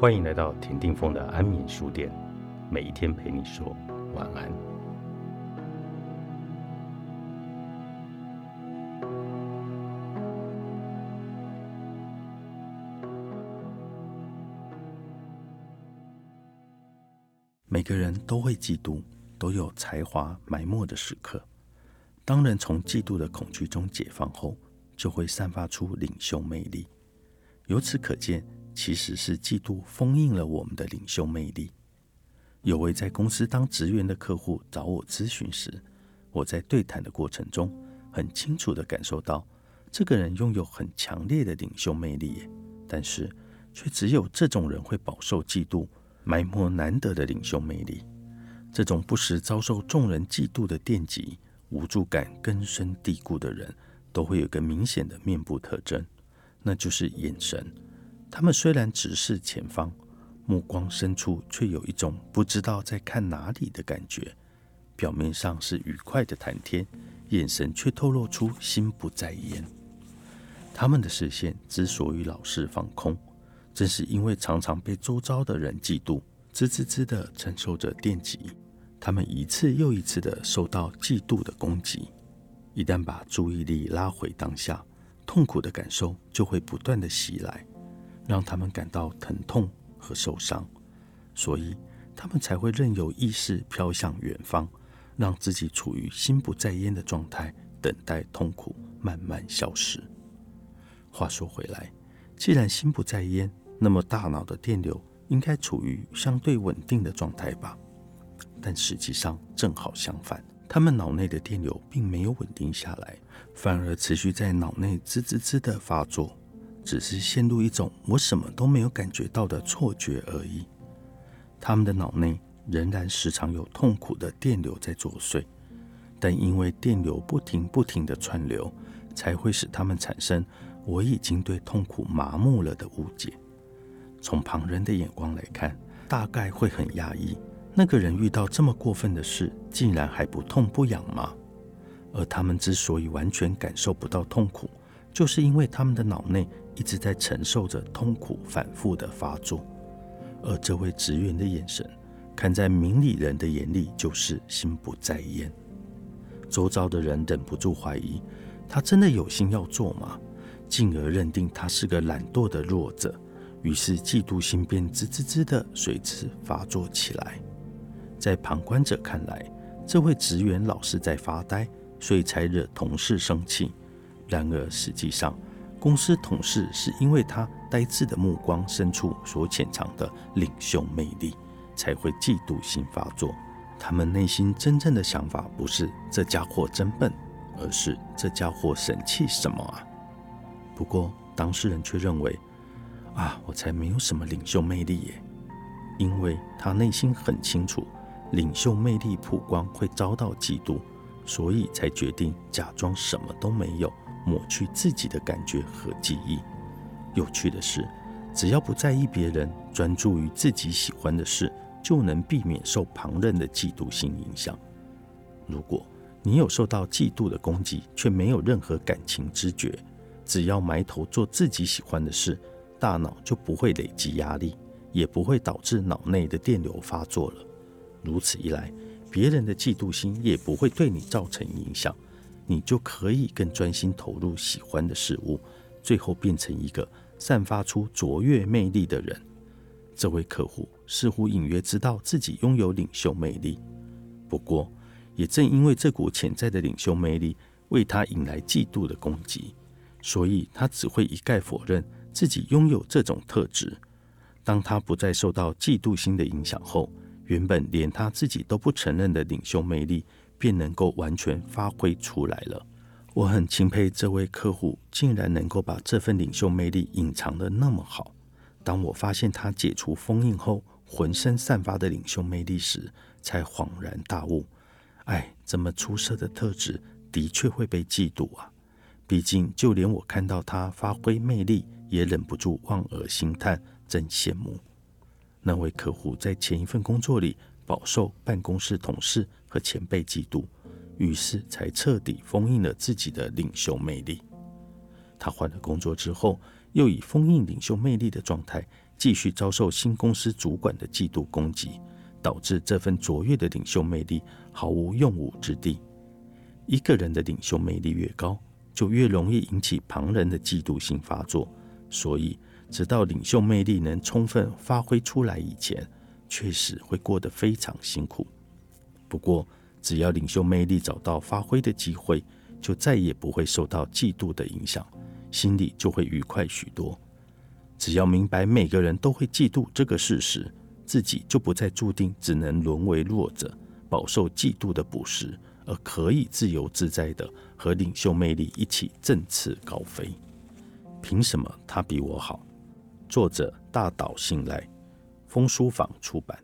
欢迎来到田定峰的安眠书店，每一天陪你说晚安。每个人都会嫉妒，都有才华埋没的时刻。当人从嫉妒的恐惧中解放后，就会散发出领袖魅力。由此可见，其实是嫉妒封印了我们的领袖魅力。有位在公司当职员的客户找我咨询时，我在对谈的过程中，很清楚地感受到，这个人拥有很强烈的领袖魅力，但是却只有这种人会饱受嫉妒，埋没难得的领袖魅力。这种不时遭受众人嫉妒的电击。无助感根深蒂固的人，都会有个明显的面部特征，那就是眼神。他们虽然直视前方，目光深处却有一种不知道在看哪里的感觉。表面上是愉快的谈天，眼神却透露出心不在焉。他们的视线之所以老是放空，正是因为常常被周遭的人嫉妒，滋滋滋的承受着电击。他们一次又一次的受到嫉妒的攻击，一旦把注意力拉回当下，痛苦的感受就会不断的袭来，让他们感到疼痛和受伤，所以他们才会任由意识飘向远方，让自己处于心不在焉的状态，等待痛苦慢慢消失。话说回来，既然心不在焉，那么大脑的电流应该处于相对稳定的状态吧？但实际上正好相反，他们脑内的电流并没有稳定下来，反而持续在脑内滋滋滋的发作，只是陷入一种我什么都没有感觉到的错觉而已。他们的脑内仍然时常有痛苦的电流在作祟，但因为电流不停不停的串流，才会使他们产生我已经对痛苦麻木了的误解。从旁人的眼光来看，大概会很压抑。那个人遇到这么过分的事，竟然还不痛不痒吗？而他们之所以完全感受不到痛苦，就是因为他们的脑内一直在承受着痛苦反复的发作。而这位职员的眼神，看在明理人的眼里，就是心不在焉。周遭的人忍不住怀疑，他真的有心要做吗？进而认定他是个懒惰的弱者，于是嫉妒心便滋滋滋的随之发作起来。在旁观者看来，这位职员老是在发呆，所以才惹同事生气。然而实际上，公司同事是因为他呆滞的目光深处所潜藏的领袖魅力，才会嫉妒心发作。他们内心真正的想法不是这家伙真笨，而是这家伙神气什么啊？不过当事人却认为，啊，我才没有什么领袖魅力耶，因为他内心很清楚。领袖魅力曝光会遭到嫉妒，所以才决定假装什么都没有，抹去自己的感觉和记忆。有趣的是，只要不在意别人，专注于自己喜欢的事，就能避免受旁人的嫉妒心影响。如果你有受到嫉妒的攻击，却没有任何感情知觉，只要埋头做自己喜欢的事，大脑就不会累积压力，也不会导致脑内的电流发作了。如此一来，别人的嫉妒心也不会对你造成影响，你就可以更专心投入喜欢的事物，最后变成一个散发出卓越魅力的人。这位客户似乎隐约知道自己拥有领袖魅力，不过也正因为这股潜在的领袖魅力为他引来嫉妒的攻击，所以他只会一概否认自己拥有这种特质。当他不再受到嫉妒心的影响后，原本连他自己都不承认的领袖魅力，便能够完全发挥出来了。我很钦佩这位客户，竟然能够把这份领袖魅力隐藏的那么好。当我发现他解除封印后，浑身散发的领袖魅力时，才恍然大悟：哎，这么出色的特质，的确会被嫉妒啊！毕竟，就连我看到他发挥魅力，也忍不住望而兴叹，真羡慕。那位客户在前一份工作里饱受办公室同事和前辈嫉妒，于是才彻底封印了自己的领袖魅力。他换了工作之后，又以封印领袖魅力的状态，继续遭受新公司主管的嫉妒攻击，导致这份卓越的领袖魅力毫无用武之地。一个人的领袖魅力越高，就越容易引起旁人的嫉妒心发作。所以，直到领袖魅力能充分发挥出来以前，确实会过得非常辛苦。不过，只要领袖魅力找到发挥的机会，就再也不会受到嫉妒的影响，心里就会愉快许多。只要明白每个人都会嫉妒这个事实，自己就不再注定只能沦为弱者，饱受嫉妒的捕食，而可以自由自在的和领袖魅力一起振翅高飞。凭什么他比我好？作者大岛信赖，风书坊出版。